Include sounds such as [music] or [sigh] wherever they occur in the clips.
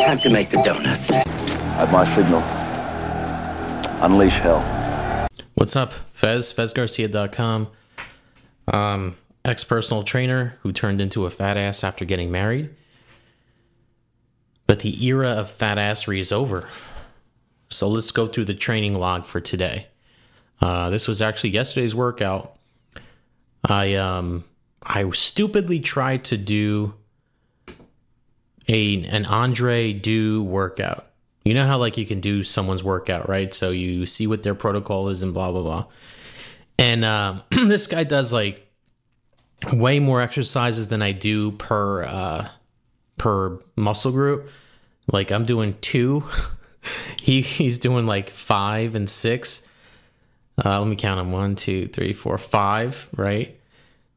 Time to make the donuts. At my signal, unleash hell. What's up, Fez? FezGarcia.com. Um, ex personal trainer who turned into a fat ass after getting married. But the era of fat assery is over. So let's go through the training log for today. Uh, this was actually yesterday's workout. I um I stupidly tried to do a an Andre Deu workout. You know how like you can do someone's workout, right? So you see what their protocol is and blah blah blah. And uh, [clears throat] this guy does like way more exercises than I do per uh, per muscle group. Like I'm doing two. [laughs] he he's doing like five and six. Uh, let me count them: one, two, three, four, five. Right.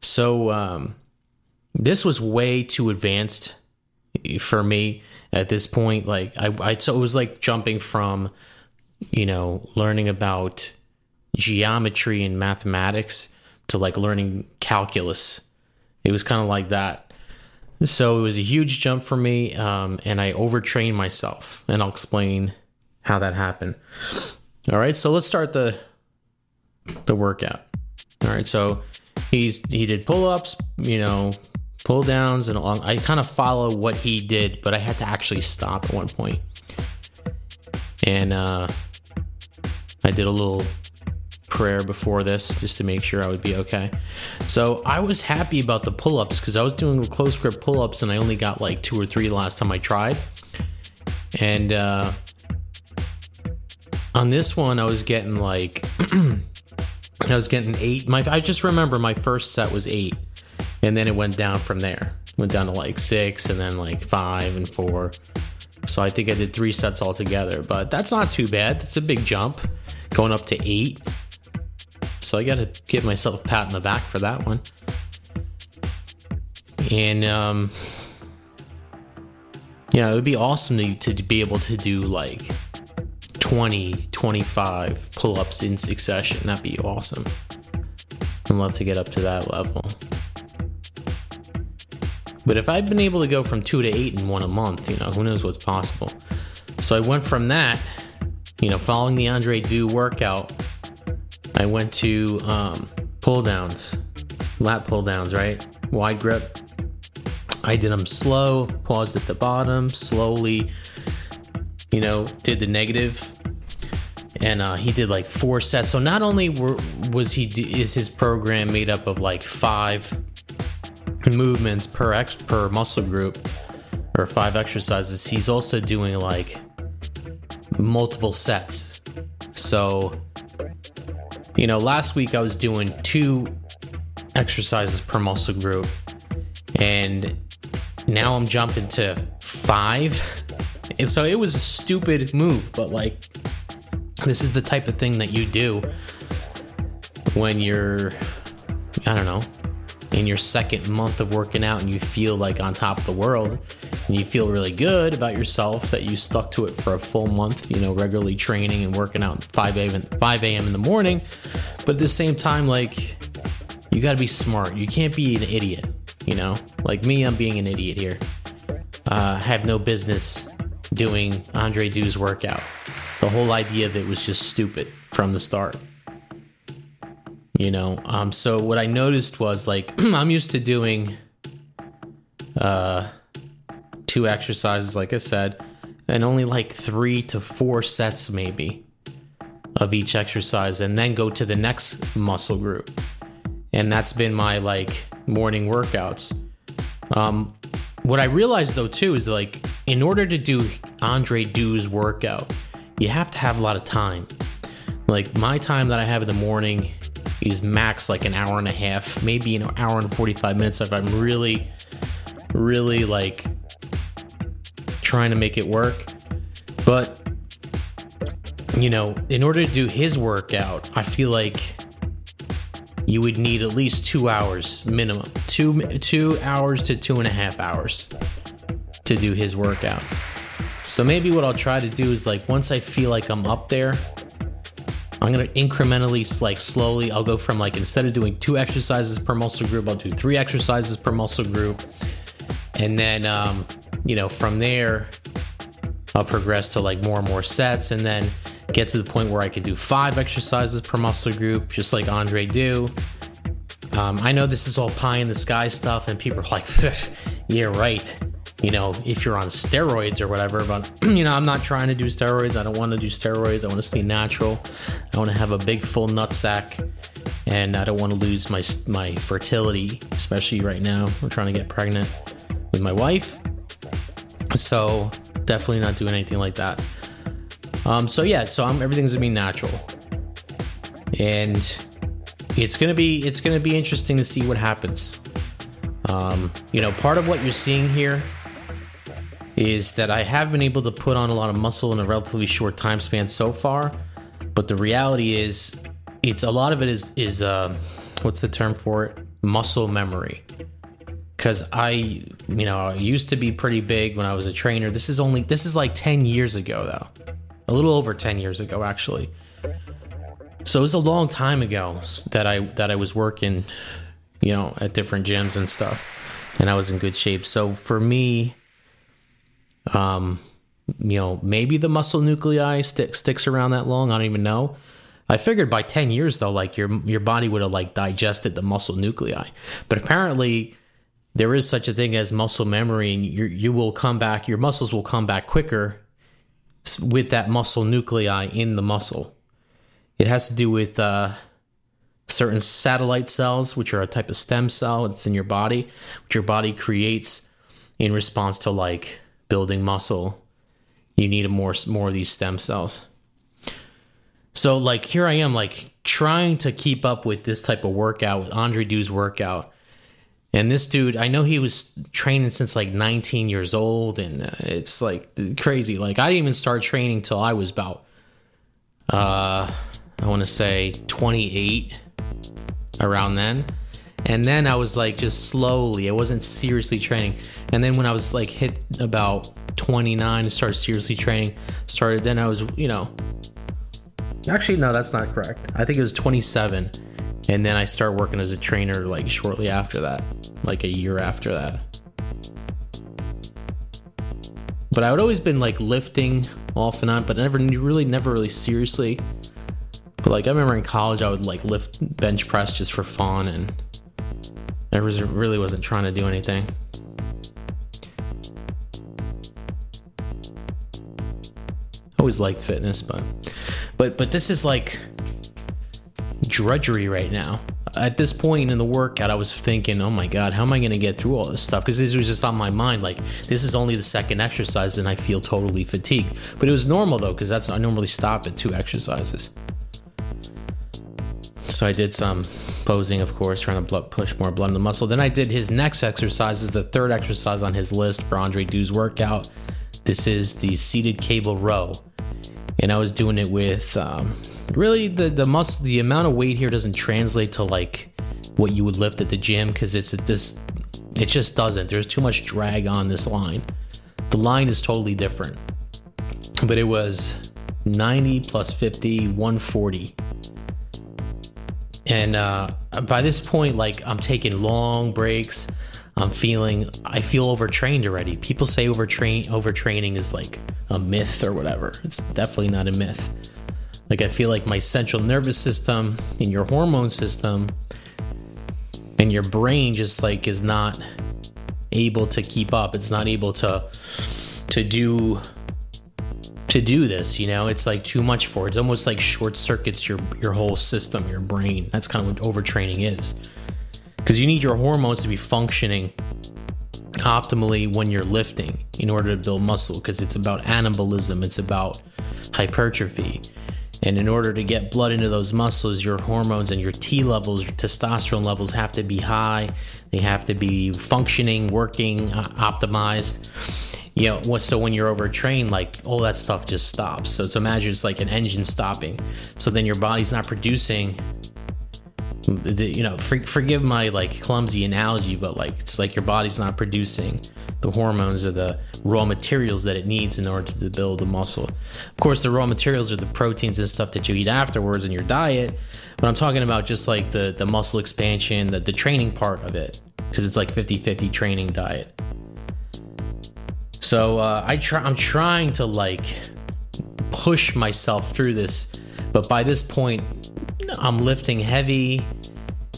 So um, this was way too advanced for me at this point. Like I, I so it was like jumping from, you know, learning about geometry and mathematics to like learning calculus. It was kind of like that. So it was a huge jump for me, um, and I overtrained myself, and I'll explain how that happened. All right, so let's start the the workout. All right, so he's he did pull ups, you know, pull downs, and. I kind of follow what he did, but I had to actually stop at one point, and uh, I did a little prayer before this just to make sure I would be okay. So I was happy about the pull ups because I was doing close grip pull ups and I only got like two or three last time I tried. And uh, on this one, I was getting like, [clears throat] I was getting eight. My I just remember my first set was eight, and then it went down from there. Went down to like six, and then like five and four. So I think I did three sets altogether, but that's not too bad. That's a big jump, going up to eight. So I got to give myself a pat in the back for that one. And um, yeah, it would be awesome to, to be able to do like 20, 25 pull ups in succession. That'd be awesome. I'd love to get up to that level. But if I'd been able to go from two to eight in one a month, you know, who knows what's possible. So I went from that, you know, following the Andre Deu workout I went to um, pull downs, lat pull downs, right? Wide grip. I did them slow, paused at the bottom, slowly, you know, did the negative. And uh, he did like four sets. So not only were, was he is his program made up of like five movements per ex, per muscle group or five exercises, he's also doing like multiple sets. So you know, last week I was doing two exercises per muscle group, and now I'm jumping to five. And so it was a stupid move, but like, this is the type of thing that you do when you're, I don't know, in your second month of working out and you feel like on top of the world and you feel really good about yourself that you stuck to it for a full month, you know, regularly training and working out 5 a.m. 5 a.m. in the morning. But at the same time, like, you got to be smart. You can't be an idiot, you know? Like me, I'm being an idiot here. Uh, have no business doing Andre Deu's workout. The whole idea of it was just stupid from the start you know? Um so what i noticed was like [clears throat] i'm used to doing uh two exercises like i said and only like three to four sets maybe of each exercise and then go to the next muscle group. And that's been my like morning workouts. Um what i realized though too is that, like in order to do Andre Deu's workout you have to have a lot of time. Like my time that i have in the morning is max like an hour and a half, maybe an hour and 45 minutes if I'm really, really like trying to make it work. But, you know, in order to do his workout, I feel like you would need at least two hours minimum, two two hours to two and a half hours to do his workout. So maybe what I'll try to do is like once I feel like I'm up there, I'm gonna incrementally, like slowly, I'll go from like instead of doing two exercises per muscle group, I'll do three exercises per muscle group, and then um, you know from there, I'll progress to like more and more sets and then get to the point where I can do five exercises per muscle group, just like Andre Deu. Um, I know this is all pie in the sky stuff, and people are like, [laughs] yeah, right. You know, if you're on steroids or whatever, but [clears throat] you know, I'm not trying to do steroids. I don't want to do steroids. I want to stay natural. I want to have a big full nutsack, and I don't want to lose my my fertility, especially right now. I'm trying to get pregnant with my wife, so definitely not doing anything like that. Um, so yeah, so I'm, everything's gonna be natural, and it's gonna be it's gonna be interesting to see what happens. Um, you know, part of what you're seeing here is that I have been able to put on a lot of muscle in a relatively short time span so far, but the reality is, it's a lot of it is is uh, what's the term for it? Muscle memory. Because I, you know, I used to be pretty big when I was a trainer. This is only this is like ten years ago though a little over 10 years ago actually so it was a long time ago that i that i was working you know at different gyms and stuff and i was in good shape so for me um you know maybe the muscle nuclei stick, sticks around that long. I don't even know. I figured by 10 years though like your your body would have like digested the muscle nuclei. But apparently there is such a thing as muscle memory and you you will come back your muscles will come back quicker with that muscle nuclei in the muscle. It has to do with uh, certain satellite cells, which are a type of stem cell that's in your body, which your body creates in response to like building muscle. You need more more of these stem cells. So like here I am like trying to keep up with this type of workout with Andre Deu's workout and this dude, I know he was training since like 19 years old, and uh, it's like crazy. Like I didn't even start training till I was about, uh, I want to say 28, around then. And then I was like just slowly. I wasn't seriously training. And then when I was like hit about 29 to start seriously training, started. Then I was, you know, actually no, that's not correct. I think it was 27 and then I started working as a trainer like shortly after that, like a year after that. But I would always been like lifting off and on, but never really, never really seriously. But like I remember in college, I would like lift bench press just for fun, and I was really wasn't trying to do anything. I always liked fitness, but but but this is like drudgery right now. At this point in the workout, I was thinking, oh my God, how am I going to get through all this stuff? Because this was just on my mind. Like, this is only the second exercise and I feel totally fatigued. But it was normal though, because that's I normally stop at two exercises. So I did some posing, of course, trying to push more blood in the muscle. Then I did his next exercise, is the third exercise on his list for Andre Deu's workout. This is the seated cable row. And I was doing it with um, really the the muscle the amount of weight here doesn't translate to like what you would lift at the gym because it's this it just doesn't there's too much drag on this line the line is totally different but it was 90 plus 50 140 and uh, by this point like i'm taking long breaks. I'm feeling i feel overtrained already. People say overtrain overtraining is like a myth or whatever. It's definitely not a myth. Like I feel like my central nervous system and your hormone system and your brain just like is not able to keep up. It's not able to to do to do this, you know? It's like too much for it. It's almost like short circuits your your whole system, your brain. That's kind of what overtraining is. Cuz you need your hormones to be functioning optimally when you're lifting in order to build muscle because it's about anabolism, it's about hypertrophy. And in order to get blood into those muscles, your hormones and your T levels, your testosterone levels have to be high. They have to be functioning, working, uh, optimized. You know, so when you're overtrained, like all that stuff just stops. So imagine it's like an engine stopping. So then your body's not producing the, you know, for, forgive my like clumsy analogy, but like it's like your body's not producing the hormones or the raw materials that it needs in order to build a muscle. Of course, the raw materials are the proteins and stuff that you eat afterwards in your diet, but I'm talking about just like the the muscle expansion, the, the training part of it, because it's like 50-50 training diet. So uh, I try. I'm trying to like push myself through this, but by this point, I'm lifting heavy,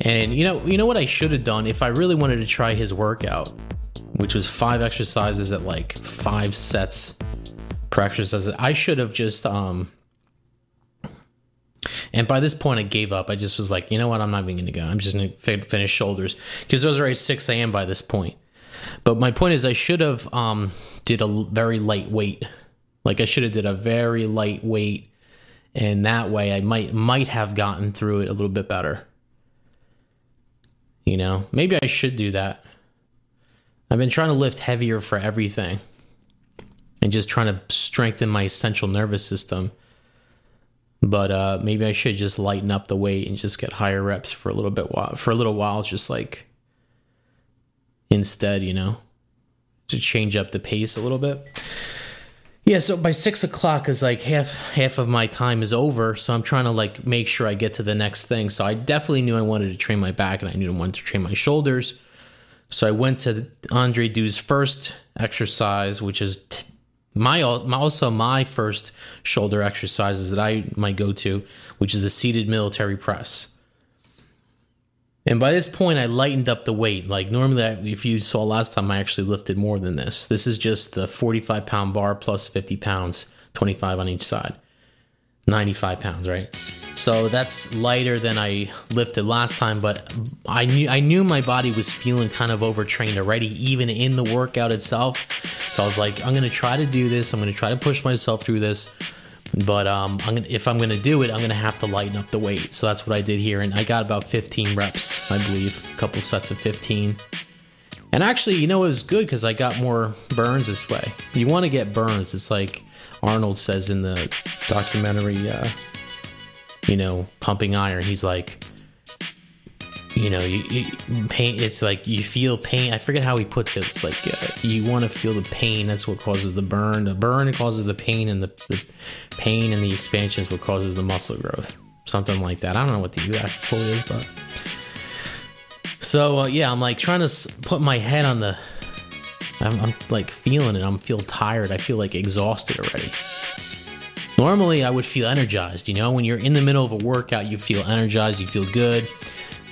and you know, you know what I should have done if I really wanted to try his workout, which was five exercises at like five sets per exercise. I should have just um. And by this point, I gave up. I just was like, you know what? I'm not even to go. I'm just to finish shoulders because those are at 6 a.m. by this point. But my point is, I should have um, did a very lightweight. Like I should have did a very lightweight, and that way I might might have gotten through it a little bit better. You know, maybe I should do that. I've been trying to lift heavier for everything, and just trying to strengthen my central nervous system. But uh, maybe I should just lighten up the weight and just get higher reps for a little bit while for a little while, just like instead, you know, to change up the pace a little bit. Yeah, so by six o'clock is like half half of my time is over, so I'm trying to like make sure I get to the next thing. So I definitely knew I wanted to train my back, and I knew I wanted to train my shoulders. So I went to Andre Deu's first exercise, which is t- my also my first shoulder exercises that I might go to, which is the seated military press. And by this point, I lightened up the weight. Like normally, if you saw last time, I actually lifted more than this. This is just the 45 pound bar plus 50 pounds, 25 on each side, 95 pounds, right? So that's lighter than I lifted last time, but I knew I knew my body was feeling kind of overtrained already, even in the workout itself. So I was like, I'm gonna try to do this. I'm gonna try to push myself through this. But um, I'm gonna, if I'm going to do it, I'm going to have to lighten up the weight. So that's what I did here. And I got about 15 reps, I believe, a couple sets of 15. And actually, you know, it was good because I got more burns this way. You want to get burns. It's like Arnold says in the documentary, uh, you know, Pumping Iron. He's like, you know, you, you, pain. It's like you feel pain. I forget how he puts it. It's like uh, you want to feel the pain. That's what causes the burn. The burn causes the pain, and the, the pain and the expansion is what causes the muscle growth. Something like that. I don't know what the exact quote is, but so uh, yeah, I'm like trying to put my head on the. I'm, I'm like feeling it. I'm feel tired. I feel like exhausted already. Normally, I would feel energized. You know, when you're in the middle of a workout, you feel energized. You feel good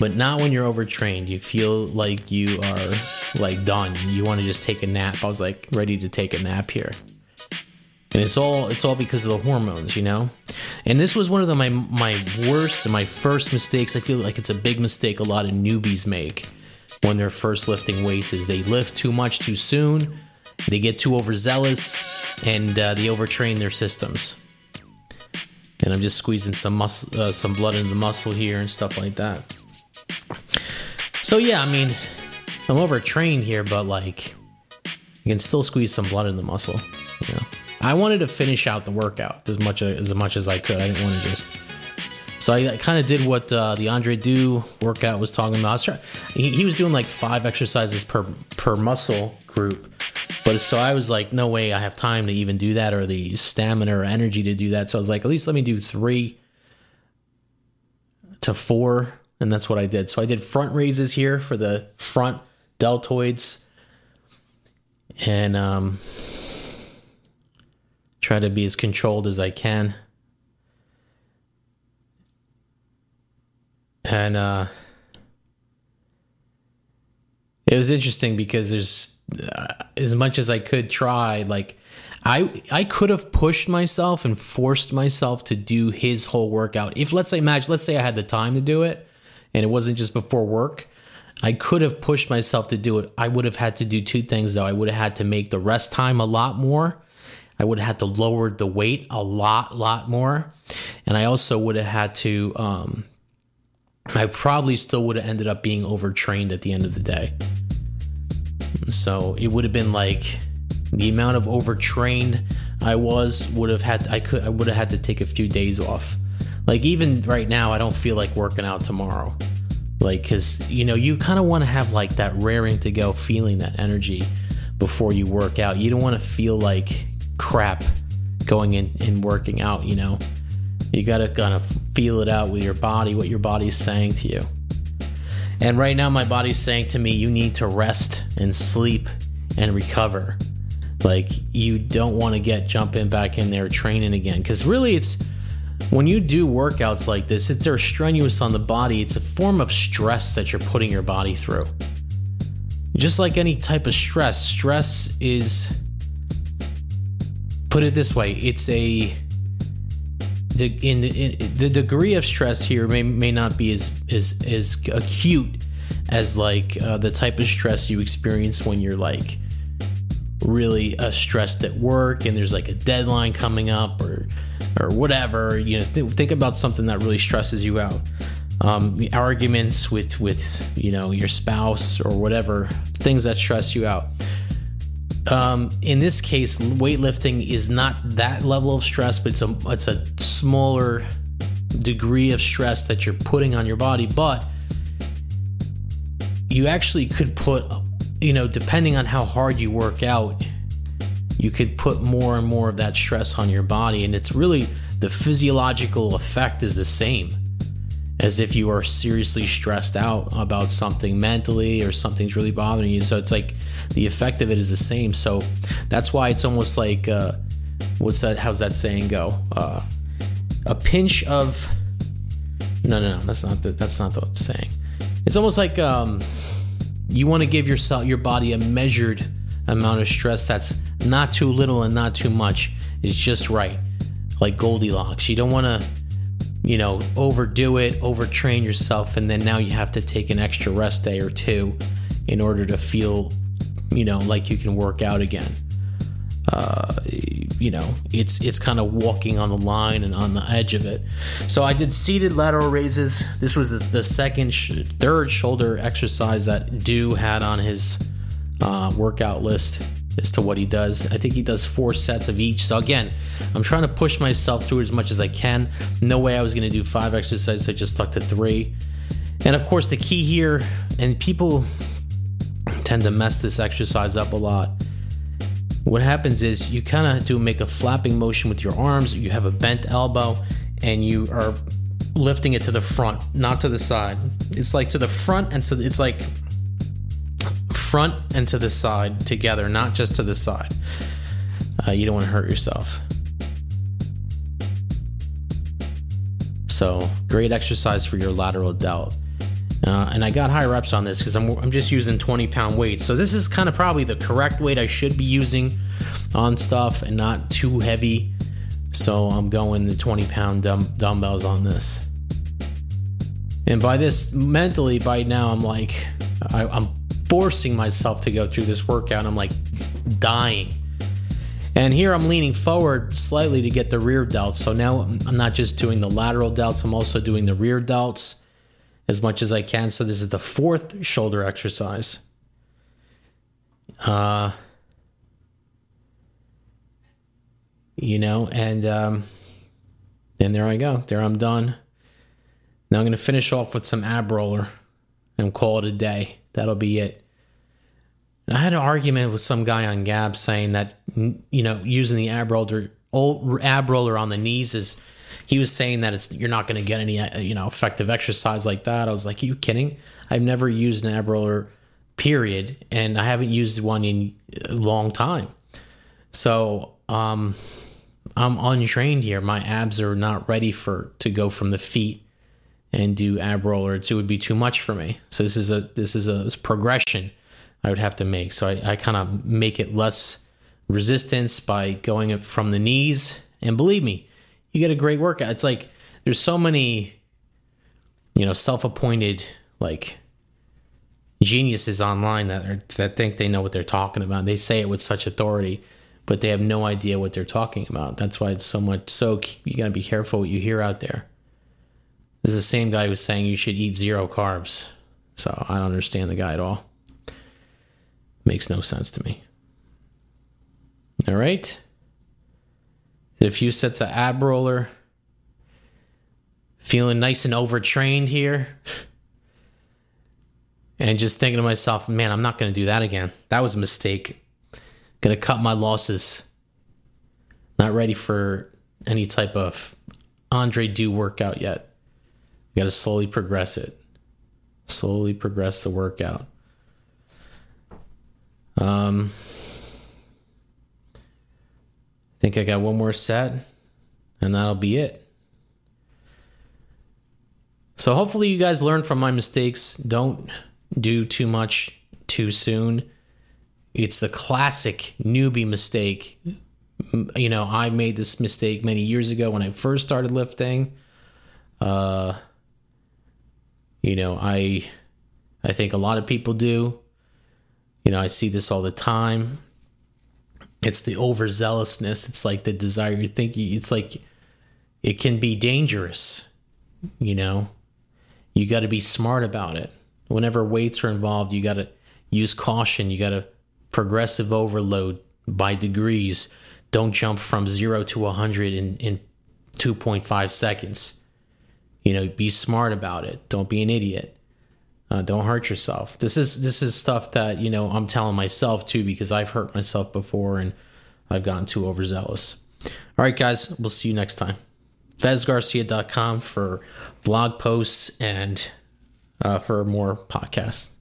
but not when you're overtrained. You feel like you are like done. You want to just take a nap. I was like ready to take a nap here. And it's all it's all because of the hormones, you know. And this was one of the, my my worst and my first mistakes. I feel like it's a big mistake a lot of newbies make when they're first lifting weights is they lift too much too soon, they get too overzealous, and uh, they overtrain their systems. And I'm just squeezing some muscle, uh, some blood into the muscle here and stuff like that. So yeah, I mean, I'm overtrained here, but like, you can still squeeze some blood in the muscle. You know, I wanted to finish out the workout as much as, much as I could. I didn't want to just. So I kind of did what uh, the Andre Deu workout was talking about. Was trying, he, he was doing like five exercises per per muscle group, but so I was like, no way, I have time to even do that or the stamina or energy to do that. So I was like, at least let me do three to four and that's what I did. So I did front raises here for the front deltoids and um, try to be as controlled as I can. And uh, it was interesting because there's uh, as much as I could try, like I I could have pushed myself and forced myself to do his whole workout. If let's say imagine let's say I had the time to do it, and it wasn't just before work, I could have pushed myself to do it. I would have had to do two things though. I would have had to make the rest time a lot more. I would have had to lower the weight a lot, lot more. And I also would have had to, um, I probably still would have ended up being overtrained at the end of the day. So it would have been like the amount of overtrained I was would have had, I could, I would have had to take a few days off like even right now, I don't feel like working out tomorrow. Like, cause you know, you kind of want to have like that raring to go feeling, that energy before you work out. You don't want to feel like crap going in and working out, you know? You got to kind of feel it out with your body, what your body's saying to you. And right now, my body's saying to me, you need to rest and sleep and recover. like you don't want to get jumping back in there training again because really it's when you do workouts like this if they're strenuous on the body it's a form of stress that you're putting your body through. Just like any type of stress stress is put it this way it's a the in the, in, the degree of stress here may, may not be as as as acute as like uh, the type of stress you experience when you're like really uh, stressed at work and there's like a deadline coming up or or whatever you know th- think about something that really stresses you out. Um, arguments with with you know your spouse or whatever things that stress you out. Um, in this case weightlifting is not that level of stress but it's a it's a smaller degree of stress that you're putting on your body but you actually could put you know, depending on how hard you work out, you could put more and more of that stress on your body. And it's really the physiological effect is the same as if you are seriously stressed out about something mentally or something's really bothering you. So it's like the effect of it is the same. So that's why it's almost like, uh, what's that? How's that saying go? Uh, a pinch of, no, no, no, that's not the, that's not the saying. It's almost like, um, you want to give yourself your body a measured amount of stress that's not too little and not too much. It's just right. Like Goldilocks. You don't want to you know, overdo it, overtrain yourself and then now you have to take an extra rest day or two in order to feel, you know, like you can work out again. Uh, you know, it's it's kind of walking on the line and on the edge of it. So I did seated lateral raises. This was the, the second, sh- third shoulder exercise that Deu had on his uh, workout list as to what he does. I think he does four sets of each. So again, I'm trying to push myself through as much as I can. No way I was going to do five exercises. I just stuck to three. And of course, the key here, and people tend to mess this exercise up a lot what happens is you kind of do make a flapping motion with your arms, you have a bent elbow, and you are lifting it to the front, not to the side. It's like to the front and the, it's like front and to the side together, not just to the side. Uh, you don't want to hurt yourself. So, great exercise for your lateral delt. Uh, and I got high reps on this because I'm, I'm just using 20 pound weights. So this is kind of probably the correct weight I should be using on stuff and not too heavy. So I'm going the 20 pound dumb- dumbbells on this. And by this, mentally, by now, I'm like, I, I'm forcing myself to go through this workout. I'm like dying. And here I'm leaning forward slightly to get the rear delts. So now I'm not just doing the lateral delts, I'm also doing the rear delts as much as I can. So this is the fourth shoulder exercise. Uh, you know, and um, then there I go. There I'm done. Now I'm going to finish off with some ab roller and call it a day. That'll be it. I had an argument with some guy on Gab saying that you know using the ab roller, ab roller on the knees is he was saying that it's you're not going to get any uh, you know effective exercise like that. I was like, Are you kidding? I've never used an ab roller, period, and I haven't used one in a long time. So um, I'm untrained here. My abs are not ready for to go from the feet and do ab rollers. It would be too much for me. So this is a this is a progression I would have to make. So I, I kind of make it less resistance by going from the knees. And believe me, you get a great workout. It's like there's so many, you know, self-appointed like geniuses online that are that think they know what they're talking about. They say it with such authority, but they have no idea what they're talking about. That's why it's so much. So you got to be careful what you hear out there. This is the same guy who's saying you should eat zero carbs. So I don't understand the guy at all. Makes no sense to me. All right. Did a few sets of ab roller. Feeling nice and overtrained here. and just thinking to myself, man, I'm not going to do that again. That was a mistake. Going to cut my losses. Not ready for any type of Andre Deu workout yet. Got to slowly progress it. Slowly progress the workout. Um, I think I got one more set, and that'll be it. So hopefully you guys learn from my mistakes. Don't do too much too soon. It's the classic newbie mistake. You know, I made this mistake many years ago when I first started lifting. Uh, you know, I I think a lot of people do. You know, I see this all the time. It's the overzealousness. It's like the desire. to think it's like it can be dangerous. You know, you got to be smart about it. Whenever weights are involved, you got to use caution. You got to progressive overload by degrees. Don't jump from zero to 100 in, in 2.5 seconds. You know, be smart about it. Don't be an idiot. Uh, don't hurt yourself. This is this is stuff that you know I'm telling myself too because I've hurt myself before and I've gotten too overzealous. All right, guys, we'll see you next time. FezGarcia.com for blog posts and uh, for more podcasts.